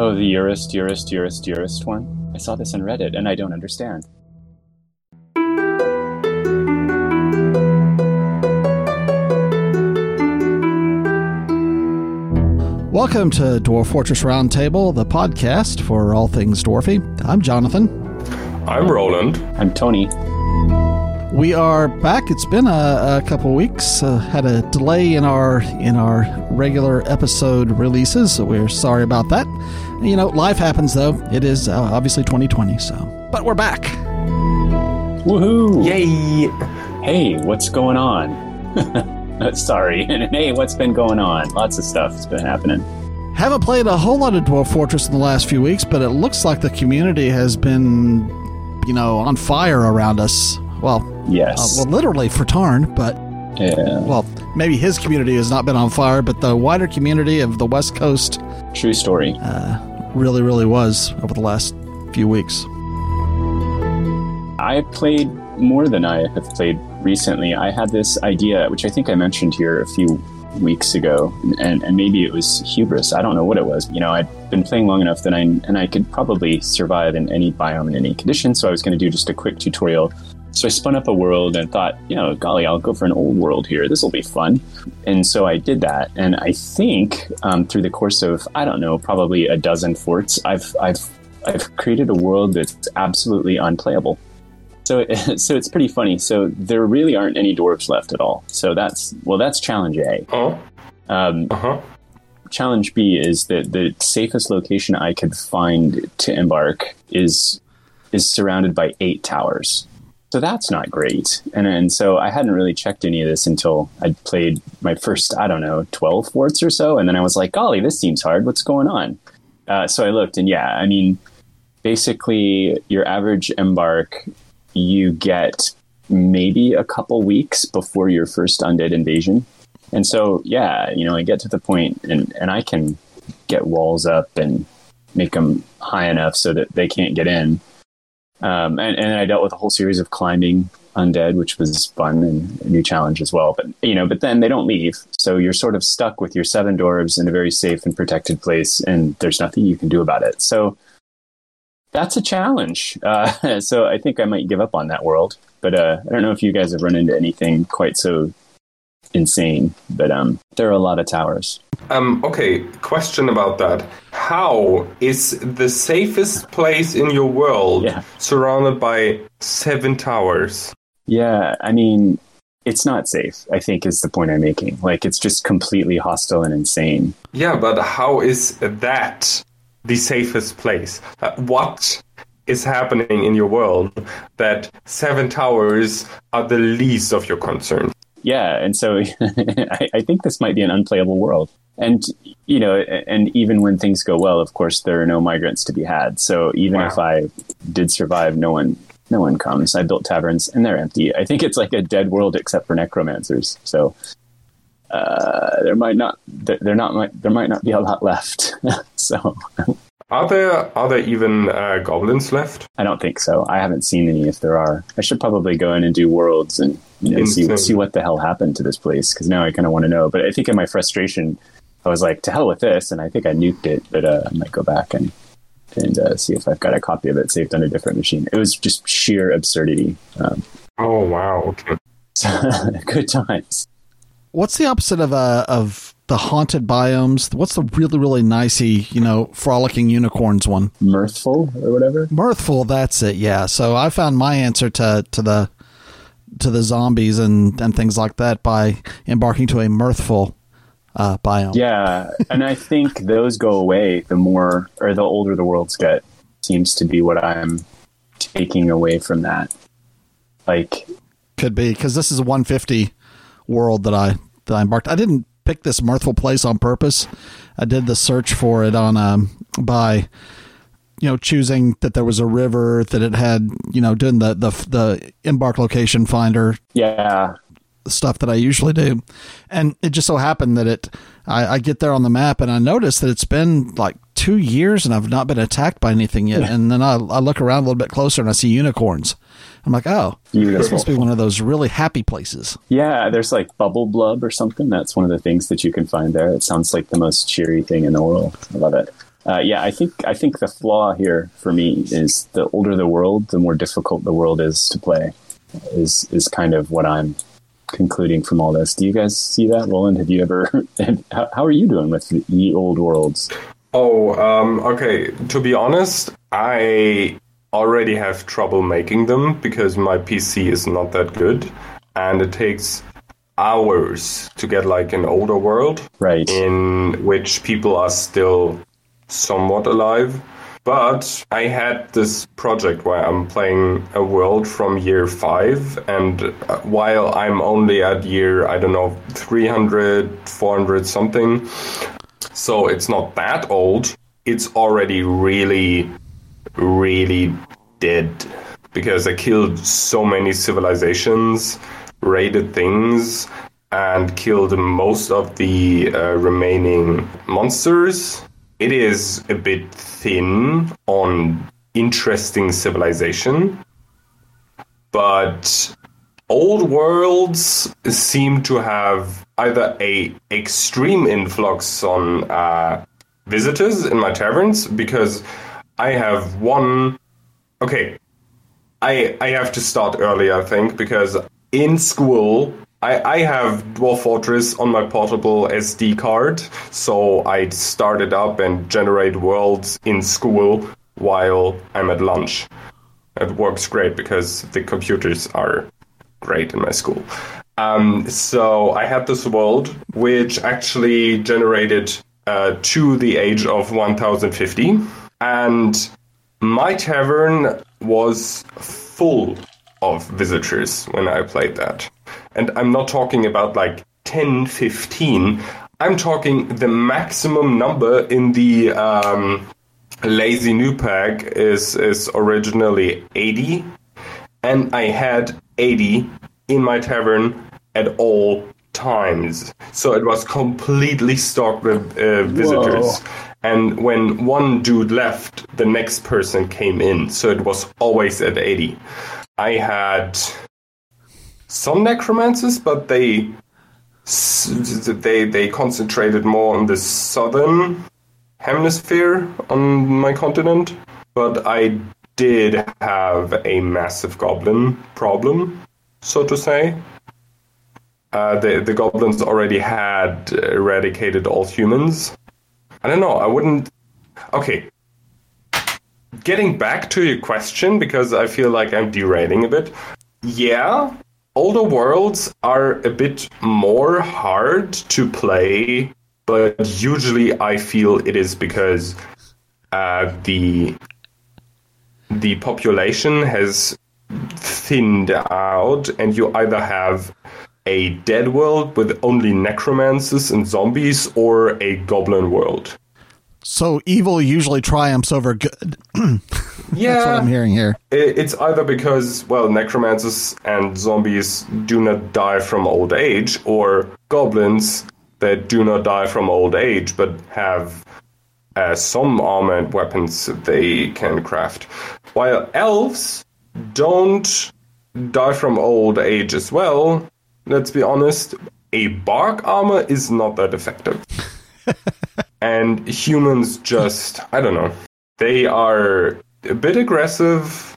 Oh, the Eurus, Eurus, Eurus, Eurus one? I saw this on Reddit and I don't understand. Welcome to Dwarf Fortress Roundtable, the podcast for all things dwarfy. I'm Jonathan. I'm Roland. I'm Tony. We are back. It's been a, a couple weeks. Uh, had a delay in our in our regular episode releases, so we're sorry about that. You know, life happens though. It is uh, obviously 2020, so but we're back. Woohoo! Yay! Hey, what's going on? Sorry. And hey, what's been going on? Lots of stuff has been happening. Haven't played a whole lot of Dwarf Fortress in the last few weeks, but it looks like the community has been, you know, on fire around us. Well, Yes. uh, well, literally for Tarn, but yeah. well, maybe his community has not been on fire, but the wider community of the West Coast True story. uh, really, really was over the last few weeks. I played more than I have played recently. I had this idea, which I think I mentioned here a few weeks ago, and, and maybe it was hubris. I don't know what it was. You know, I'd been playing long enough that I and I could probably survive in any biome in any condition. So I was going to do just a quick tutorial. So I spun up a world and thought, you know, golly, I'll go for an old world here. This will be fun. And so I did that. And I think um, through the course of I don't know, probably a dozen forts, I've I've I've created a world that's absolutely unplayable. So, so it's pretty funny. So there really aren't any dwarves left at all. So that's well, that's challenge A. Oh, Um, uh huh. challenge B is that the safest location I could find to embark is is surrounded by eight towers. So that's not great. And and so I hadn't really checked any of this until I'd played my first, I don't know, twelve forts or so, and then I was like, golly, this seems hard. What's going on? Uh, so I looked, and yeah, I mean, basically, your average embark, you get maybe a couple weeks before your first undead invasion. And so, yeah, you know, I get to the point and, and I can get walls up and make them high enough so that they can't get in. Um, and, and I dealt with a whole series of climbing undead, which was fun and a new challenge as well. But, you know, but then they don't leave. So you're sort of stuck with your seven dwarves in a very safe and protected place, and there's nothing you can do about it. So that's a challenge. Uh, so I think I might give up on that world. But uh, I don't know if you guys have run into anything quite so insane. But um, there are a lot of towers. Um. Okay. Question about that. How is the safest place in your world Yeah. surrounded by seven towers? Yeah, I mean, it's not safe. I think is the point I'm making. Like it's just completely hostile and insane. Yeah, but how is that the safest place? Uh, what is happening in your world that seven towers are the least of your concern? Yeah, and so I, I think this might be an unplayable world. And you know, and even when things go well, of course, there are no migrants to be had. So even Wow. if I did survive, no one, no one comes. I built taverns, and they're empty. I think it's like a dead world except for necromancers. So uh, there might not, there not, might, there might not be a lot left. so Are there are there even uh, goblins left? I don't think so. I haven't seen any. If there are, I should probably go in and do worlds and you know see see what the hell happened to this place because now I kind of want to know. But I think in my frustration, I was like, to hell with this, and I think I nuked it. But uh, I might go back and and uh, see if I've got a copy of it saved on a different machine. It was just sheer absurdity. Um, Oh wow, okay. good times. What's the opposite of uh, of the haunted biomes? What's the really really nicey, you know, frolicking unicorns one? Mirthful or whatever. Mirthful, that's it. Yeah. So I found my answer to to the to the zombies and and things like that by embarking to a mirthful uh, biome. Yeah, and I think those go away the more or the older the worlds get. Seems to be what I'm taking away from that. Like Could be because this is a 150 world that I that I embarked. I didn't pick this mirthful place on purpose. I did the search for it on um by you know choosing that there was a river that it had you know doing the the the embark location finder Yeah, stuff that I usually do. And it just so happened that it, I, I get there on the map and I notice that it's been like two years and I've not been attacked by anything yet. And then I, I look around a little bit closer and I see unicorns. I'm like, oh, this beautiful. must be one of those really happy places. Yeah, there's like bubble blub or something. That's one of the things that you can find there. It sounds like the most cheery thing in the world. I love it. Uh, yeah, I think I think the flaw here for me is the older the world, the more difficult the world is to play. Is is kind of what I'm concluding from all this. Do you guys see that, Roland? Have you ever? how, how are you doing with the old worlds? Oh, um, okay. To be honest, I already have trouble making them because my PC is not that good, and it takes hours to get like an older world, Right. in which people are still somewhat alive. But I had this project where I'm playing a world from year five, and uh, while I'm only at year, I don't know, 300, 400 something, so it's not that old, it's already really, really dead. Because I killed so many civilizations, raided things, and killed most of the uh, remaining monsters. It is a bit thin on interesting civilization, but old worlds seem to have either a extreme influx on uh, visitors in my taverns because I have one. Okay, I I have to start early, I think, because in school I, I have Dwarf Fortress on my portable SD card, so I start it up and generate worlds in school while I'm at lunch. It works great because the computers are great in my school. Um, so I had this world which actually generated uh, to the age of 1050, and my tavern was full of visitors when I played that. And I'm not talking about like 10, 15. I'm talking the maximum number in the um, Lazy Newb Pack is, is originally 80. And I had 80 in my tavern at all times. So it was completely stocked with uh, visitors. And when one dude left, the next person came in. So it was always at 80. I had some necromancers, but they they they concentrated more on the southern hemisphere on my continent. But I did have a massive goblin problem, so to say. Uh, the the goblins already had eradicated all humans. I don't know. I wouldn't. Okay. Getting back to your question, because I feel like I'm derailing a bit. Yeah, older worlds are a bit more hard to play, but usually I feel it is because uh, the the population has thinned out, and you either have a dead world with only necromancers and zombies, or a goblin world. So evil usually triumphs over good. Yeah, That's what I'm hearing here. It's either because, well, necromancers and zombies do not die from old age, or goblins that do not die from old age but have uh, some armor and weapons that they can craft. While elves don't die from old age as well, let's be honest, a bark armor is not that effective. and humans just, I don't know, they are a bit aggressive,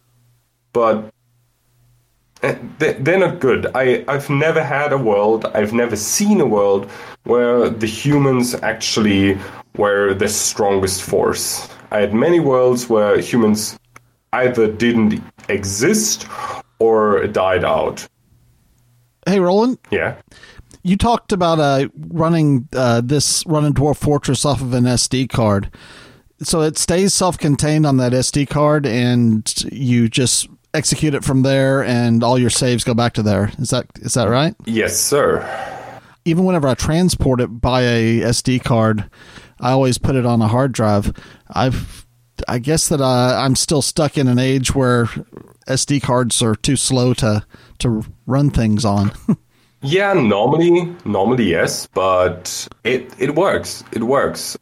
but eh, they- they're not good. I, I've never had a world, I've never seen a world where the humans actually were the strongest force. I had many worlds where humans either didn't exist or died out. Hey, Roland, Yeah. you talked about uh, running uh, this running Dwarf Fortress off of an SD card. So it stays self-contained on that SD card, and you just execute it from there, and all your saves go back to there. Is that is that right? Yes, sir. Even whenever I transport it by a SD card, I always put it on a hard drive. I've I guess that uh, I'm still stuck in an age where SD cards are too slow to to run things on. Yeah, normally, normally yes, but it it works. It works.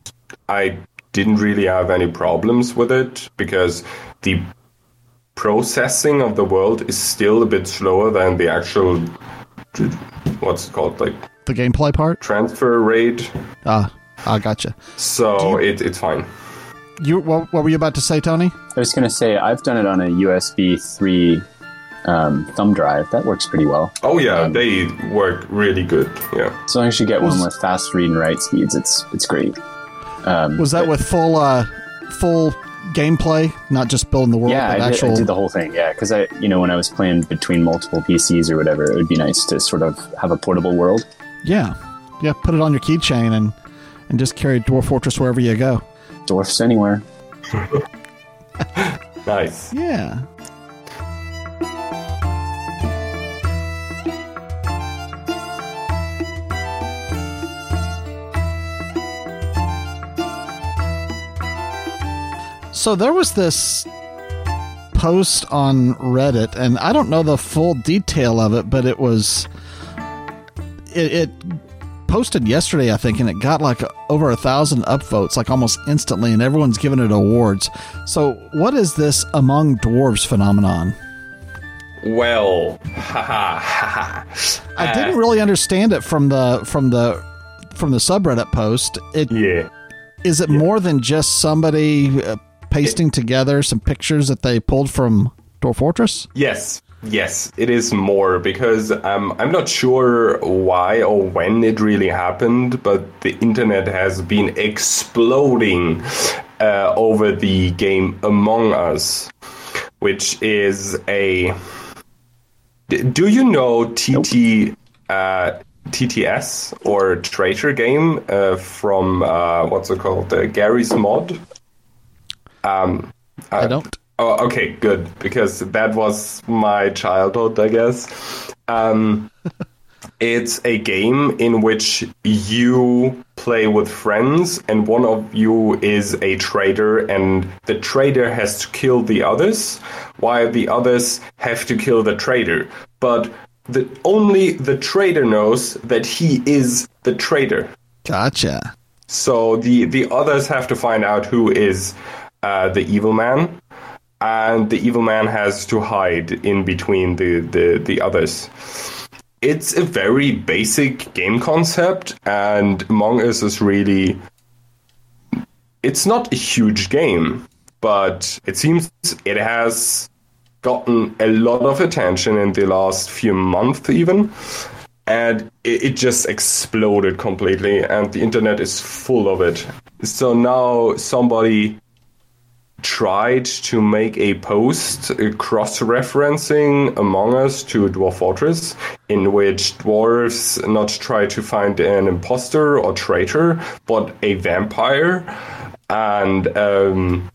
I didn't really have any problems with it because the processing of the world is still a bit slower than the actual what's it called like the gameplay part. transfer rate. Ah, I gotcha. So it, it's fine. You what, what were you about to say, Tony? I was going to say I've done it on a USB three um, thumb drive. That works pretty well. Oh yeah, they work really good. Yeah. As long as you get one with fast read and write speeds, it's it's great. Um, Was that with full uh, full gameplay, not just building the world, yeah, but I did. I did the whole thing. Yeah, because I, you know, when I was playing between multiple PCs or whatever, it would be nice to sort of have a portable world. yeah, yeah. Put it on your keychain and and just carry Dwarf Fortress wherever you go. Dwarfs anywhere. Nice. Yeah. So there was this post on Reddit, and I don't know the full detail of it, but it was it, it posted yesterday, I think, and it got like over a thousand upvotes, like almost instantly, and everyone's giving it awards. So, what is this among dwarves phenomenon? Well. I didn't really understand it from the from the from the subreddit post. It Yeah. is it more than just somebody uh, pasting together some pictures that they pulled from Dwarf Fortress? Yes, yes, it is more because um, I'm not sure why or when it really happened, but the internet has been exploding uh, over the game Among Us, which is a. Do you know TT uh, TTS or Traitor game uh, from uh, what's it called? Uh, Garry's Mod. Um, I don't. Oh, okay, good because that was my childhood, I guess. Um, it's a game in which you play with friends, and one of you is a traitor, and the traitor has to kill the others, while the others have to kill the traitor. But the, only the traitor knows that he is the traitor. Gotcha. So the the others have to find out who is uh, the evil man, and the evil man has to hide in between the the, the others. It's a very basic game concept, and Among Us is really. It's not a huge game, but it seems it has gotten a lot of attention in the last few months, even and it, it just exploded completely and the internet is full of it so now somebody tried to make a post uh, cross-referencing among us to dwarf fortress in which dwarves not try to find an imposter or traitor but a vampire. And um,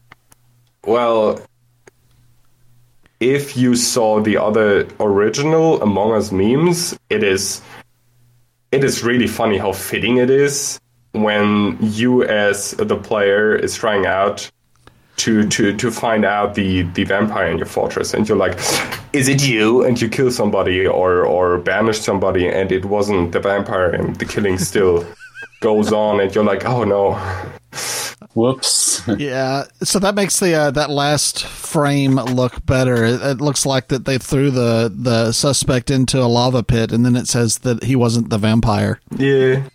well if you saw the other original Among Us memes, it is it is really funny how fitting it is when you as the player is trying out to to to find out the the vampire in your fortress and you're like is it you and you kill somebody or or banish somebody and it wasn't the vampire and the killing still goes on and you're like oh no Whoops. Yeah, so that makes the uh, that last frame look better. It, it looks like that they threw the the suspect into a lava pit, and then it says that he wasn't the vampire. yeah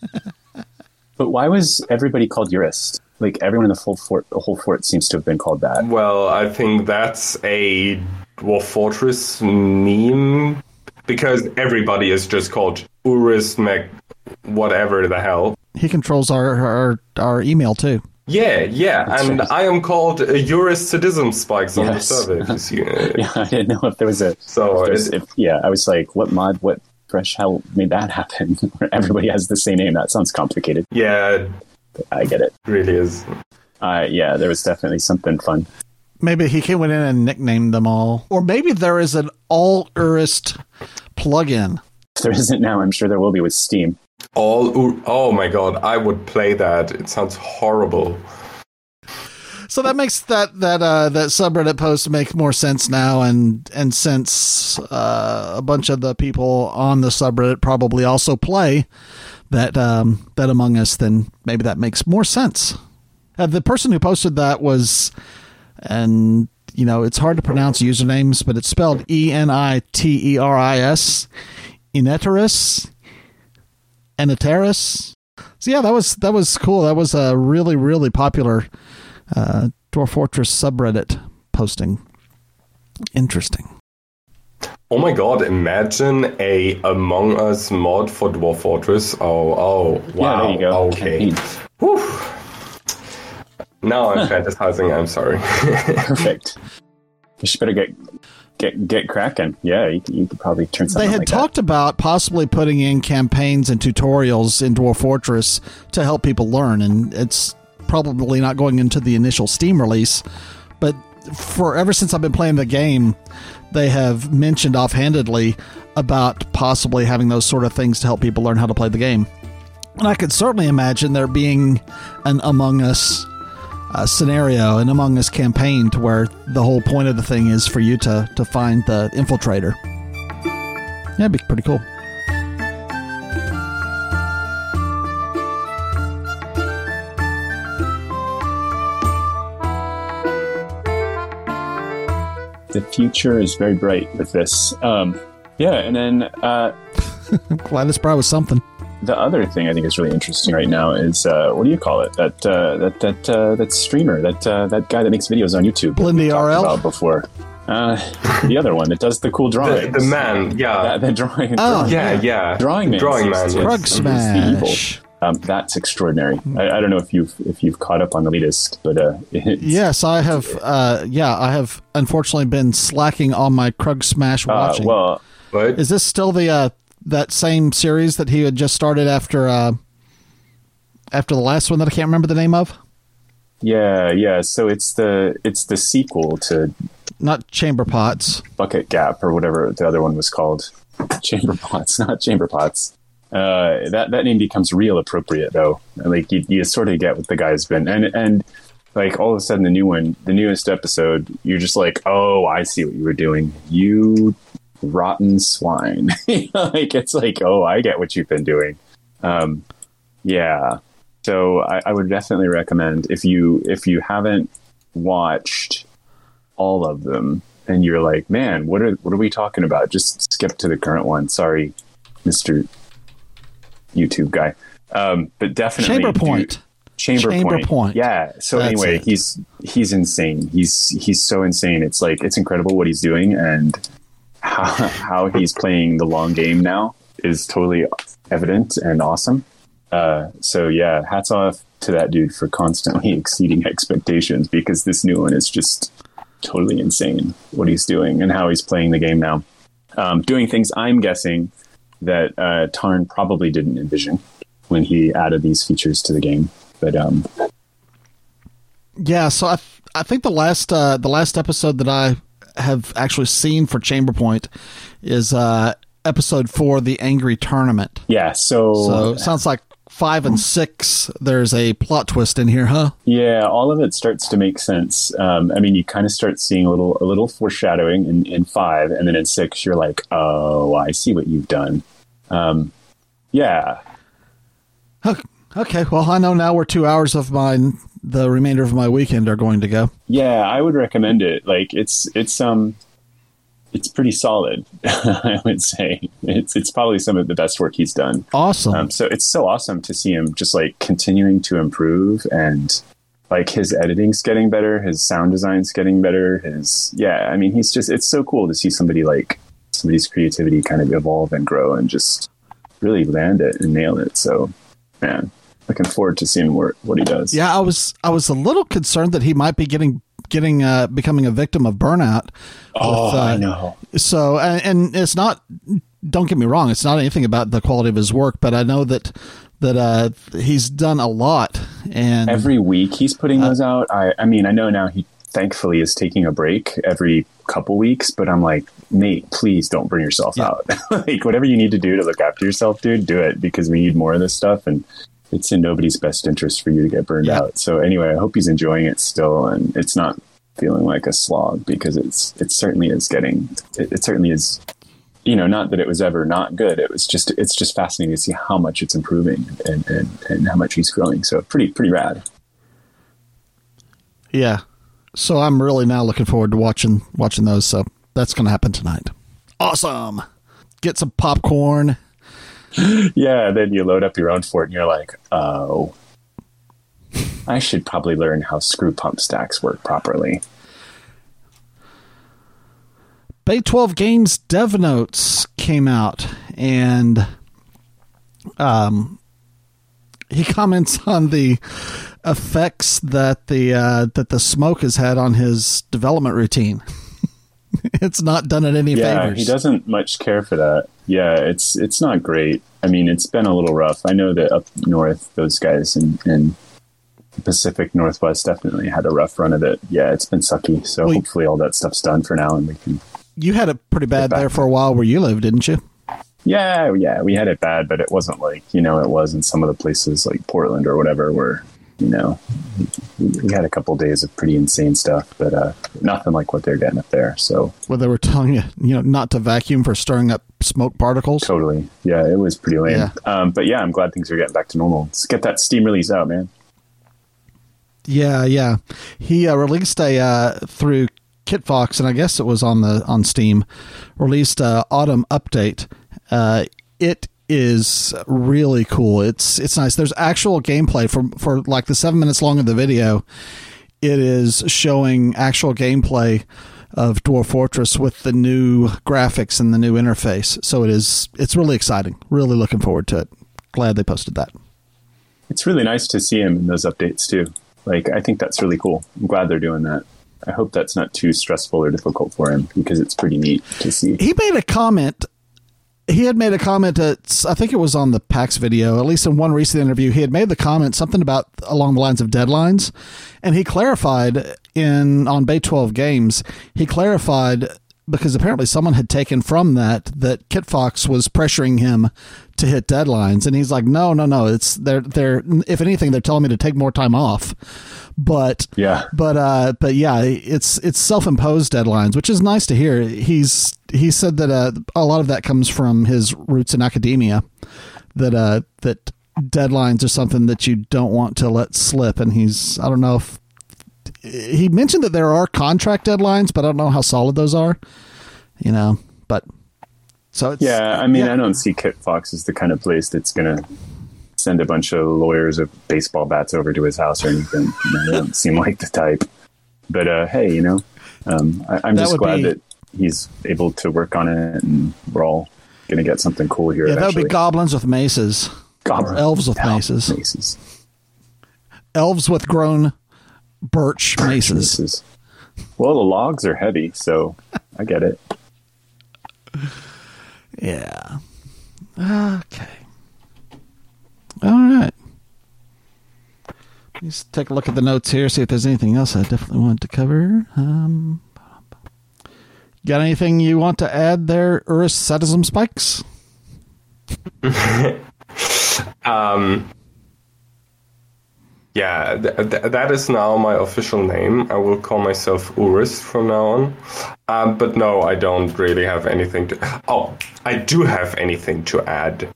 but why was everybody called Urist? Like everyone in the full fort, the whole fort seems to have been called that. Well, I think that's a Dwarf Fortress meme because everybody is just called Urist Mac whatever the hell. He controls our our, our email too. Yeah, yeah, and right. I am called uh, Urus Sadism Spikes on Yes. the server. if you see, uh, Yeah, I didn't know if there was a. So if there's- it- if, yeah, I was like, what mod, what fresh hell made that happen? Where everybody has the same name. That sounds complicated. yeah, it I get it. really is. Uh, yeah, there was definitely something fun. Maybe he came in and nicknamed them all, or maybe there is an all Urist plugin. If there isn't now, I'm sure there will be with Steam. All oh my god, I would play that. It sounds horrible. So that makes that that uh, that subreddit post make more sense now, and and since uh, a bunch of the people on the subreddit probably also play that um, that Among Us, then maybe that makes more sense. Uh, the person who posted that was, and you know it's hard to pronounce usernames, but it's spelled E N I T E R I S, Ineteris, Eniteris. So yeah, that was that was cool. That was a really really popular Uh, Dwarf Fortress subreddit posting. Interesting. Oh my god, imagine a Among Us mod for Dwarf Fortress. Oh, oh, wow. Yeah, there you go. Okay. Campaign. Whew. Now I'm fantasizing, I'm sorry. Perfect. You should better get get get cracking. Yeah, you, you could probably turn They had like talked about possibly putting in campaigns and tutorials in Dwarf Fortress to help people learn, and it's probably not going into the initial Steam release. But for ever since I've been playing the game, they have mentioned offhandedly about possibly having those sort of things to help people learn how to play the game. And I could certainly imagine there being an Among Us uh, scenario, an Among Us campaign, to where the whole point of the thing is for you to to find the infiltrator. It'd be pretty cool. The future is very bright with this. Um, yeah, and then uh, I'm glad this brought was something. the other thing I think is really interesting right now is uh, what do you call it? That uh, that that uh, that streamer, that uh, that guy that makes videos on YouTube. that we Blindy RL? about before. Uh, the other one that does the cool the, drawings. the man, yeah. That, the drawing. Oh, drawing- yeah, yeah. Drawing man. Drawing man. Yes. yes. The evil. smash. Um, that's extraordinary. I, I don't know if you've if you've caught up on the latest, but uh, it's, Yes, I have. Uh, yeah, I have unfortunately been slacking on my Kruggsmash Uh, watching. But well, Is this still the uh, that same series that he had just started after uh, after the last one that I can't remember the name of? yeah, yeah. So it's the it's the sequel to Not Chamber Pots. Bucket Gap or whatever the other one was called. Chamber Pots, not Chamber Pots. Uh, that that name becomes real appropriate though. Like you, you sort of get what the guy's been, and and like all of a sudden the new one, the newest episode, you're just like, oh, I see what you were doing, you rotten swine. like it's like, oh, I get what you've been doing. Um, yeah. So I, I would definitely recommend if you if you haven't watched all of them and you're like, man, what are what are we talking about? Just skip to the current one. Sorry, Mister YouTube guy. Um, but definitely Chamber do- Point. Chamber, Chamber Point. Point. Yeah. So That's anyway, it. he's he's insane. He's he's so insane. It's like it's incredible what he's doing and how, how he's playing the long game now is totally evident and awesome. Uh, so yeah, hats off to that dude for constantly exceeding expectations because this new one is just totally insane what he's doing and how he's playing the game now. Um, doing things I'm guessing that uh, Tarn probably didn't envision when he added these features to the game. But um, Yeah, so I think the last uh, the last episode that I have actually seen for Chamber Point is uh, episode four, the Angry Tournament. yeah, so, So it sounds like five and six. There's a plot twist in here, huh? yeah, all of it starts to make sense. Um, I mean, you kind of start seeing a little a little foreshadowing in, in five, and then in six, you're like, oh, I see what you've done. Um, yeah, Okay. Well, I know now where two hours of mine, the remainder of my weekend, are going to go. Yeah, I would recommend it. Like it's it's um it's pretty solid, I would say. It's it's probably some of the best work he's done. Awesome. Um, so it's so awesome to see him just like continuing to improve and like his editing's getting better, his sound design's getting better, his yeah, I mean he's just it's so cool to see somebody like somebody's creativity kind of evolve and grow and just really land it and nail it. So man, looking forward to seeing what what he does. yeah, I was I was a little concerned that he might be getting getting uh, becoming a victim of burnout. Oh, with, uh, I know. So, and, and it's not. Don't get me wrong; it's not anything about the quality of his work, but I know that that uh, he's done a lot, and every week he's putting those out. I, I mean, I know now he thankfully is taking a break every couple weeks, but I'm like, Nate, please don't bring yourself Yeah. out. like, whatever you need to do to look after yourself, dude, do it because we need more of this stuff. And it's in nobody's best interest for you to get burned Yeah. out. So, anyway, I hope he's enjoying it still and it's not feeling like a slog because it's, it certainly is getting, it, it certainly is. You know, not that it was ever not good. It was just, it's just fascinating to see how much it's improving and, and, and how much he's growing. So pretty, pretty rad. yeah. So I'm really now looking forward to watching watching those. So that's going to happen tonight. Awesome. Get some popcorn. Yeah, then you load up your own fort and you're like, oh, I should probably learn how screw pump stacks work properly. Bay 12 Games Dev Notes came out, and um, he comments on the effects that the uh, that the smoke has had on his development routine. it's not done it any yeah, favors. he doesn't much care for that. Yeah, it's it's not great. I mean, it's been a little rough. I know that up north, those guys in, in the Pacific Northwest definitely had a rough run of it. Yeah, it's been sucky. So Well, hopefully all that stuff's done for now, and we can. You had it pretty bad there for a while where you lived, didn't you? Yeah, yeah, we had it bad, but it wasn't like you know it was in some of the places like Portland or whatever where you know we had a couple days of pretty insane stuff, but uh, nothing like what they're getting up there. So Where they were telling you, you know, not to vacuum for stirring up smoke particles. totally, yeah, it was pretty lame. Yeah. Um, but yeah, I'm glad things are getting back to normal. Let's get that Steam release out, man. Yeah, yeah. He uh, released a uh, through Kitfox, and I guess it was on the on Steam. Released a autumn update. Uh, it is really cool. It's it's nice. There's actual gameplay for for like the seven minutes long of the video. It is showing actual gameplay of Dwarf Fortress with the new graphics and the new interface. So it is it's really exciting. Really looking forward to it. Glad they posted that. It's really nice to see him in those updates too. Like I think that's really cool. I'm glad they're doing that. I hope that's not too stressful or difficult for him because it's pretty neat to see. he made a comment. He had made a comment. At, I think it was on the PAX video. At least in one recent interview, he had made the comment something about along the lines of deadlines, and he clarified in on Bay Twelve Games. He clarified because apparently someone had taken from that that Kitfox was pressuring him to hit deadlines, and he's like, "No, no, no. It's they're they're if anything, they're telling me to take more time off." But Yeah. but uh, but yeah, it's it's self-imposed deadlines, which is nice to hear. He's he said that uh, a lot of that comes from his roots in academia. That uh, that deadlines are something that you don't want to let slip, and he's I don't know if he mentioned that there are contract deadlines, but I don't know how solid those are. You know, but so it's Yeah, I mean, yeah. I don't see Kitfox as the kind of place that's going to send a bunch of lawyers with baseball bats over to his house or anything. You know, they don't seem like the type. But uh, hey, you know, um, I, I'm That just glad be- that he's able to work on it, and we're all going to get something cool here. yeah, that would be goblins with maces, Goblin- elves with maces. maces. elves with grown birch maces. Maces. Well, the logs are heavy, so I get it. Yeah. Okay. All right. Let's take a look at the notes here, see if there's anything else I definitely want to cover. Um, got anything you want to add there, Urus Sadism Spikes? Um, yeah, th- th- that is now my official name. I will call myself Urus from now on. Um, but no, I don't really have anything to. Oh, I do have anything to add.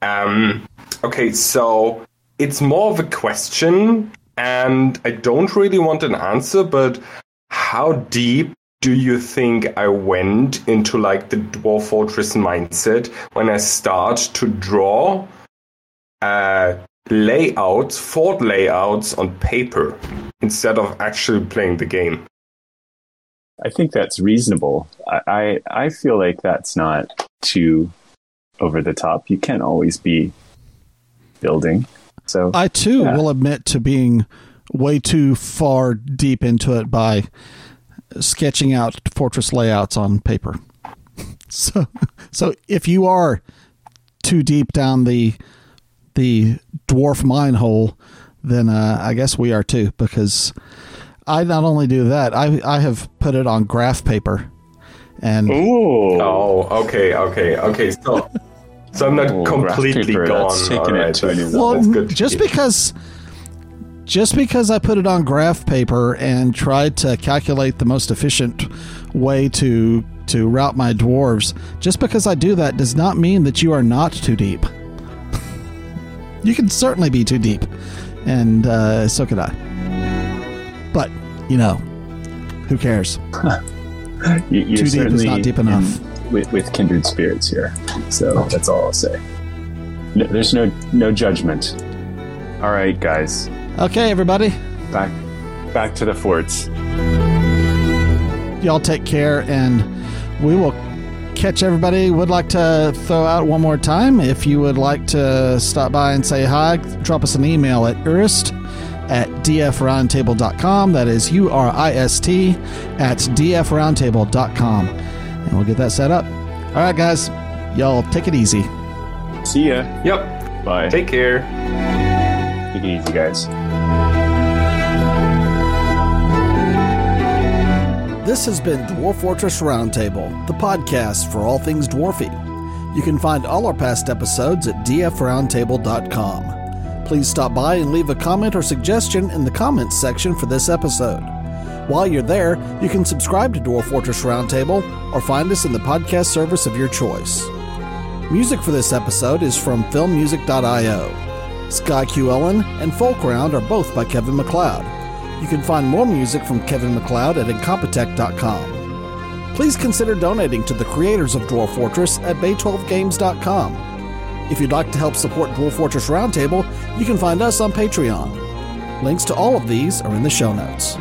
Um, okay, so it's more of a question, and I don't really want an answer, but how deep do you think I went into like the Dwarf Fortress mindset when I start to draw uh, layouts, fort layouts on paper instead of actually playing the game? I think that's reasonable. I, I I feel like that's not too over the top. You can't always be building. So I too Yeah. will admit to being way too far deep into it by sketching out fortress layouts on paper. So, so if you are too deep down the the dwarf mine hole, then uh, I guess we are too. Because I not only do that, I I have put it on graph paper, and Ooh. Oh, okay, okay, okay. So, so I'm not Oh, graph completely paper, gone. that's taking it to a new that's- well, that's good. to just hear. because just because I put it on graph paper and tried to calculate the most efficient way to to route my dwarves, just because I do that does not mean that you are not too deep. You can certainly be too deep, and uh, so could I. But you know, who cares? You, you're Too deep is not deep in- enough. with, with kindred spirits here. So that's all I'll say. No, there's no no judgment. All right, guys. Okay, everybody. Back, back to the forts. Y'all take care, and we will catch everybody. Would like to throw out one more time. If you would like to stop by and say hi, drop us an email at urist at dfroundtable.com. That is U R I S T at dfroundtable.com. And we'll get that set up. All right, guys. Y'all take it easy. See ya. Yep. Bye. Take care. Take it easy, guys. This has been Dwarf Fortress Roundtable, the podcast for all things dwarfy. You can find all our past episodes at dfroundtable.com. Please stop by and leave a comment or suggestion in the comments section for this episode. While you're there, you can subscribe to Dwarf Fortress Roundtable or find us in the podcast service of your choice. Music for this episode is from filmmusic.io. Skye Cuillin and Folk Round are both by Kevin MacLeod. You can find more music from Kevin MacLeod at Incompetech.com. Please consider donating to the creators of Dwarf Fortress at Bay12Games.com. If you'd like to help support Dwarf Fortress Roundtable, you can find us on Patreon. Links to all of these are in the show notes.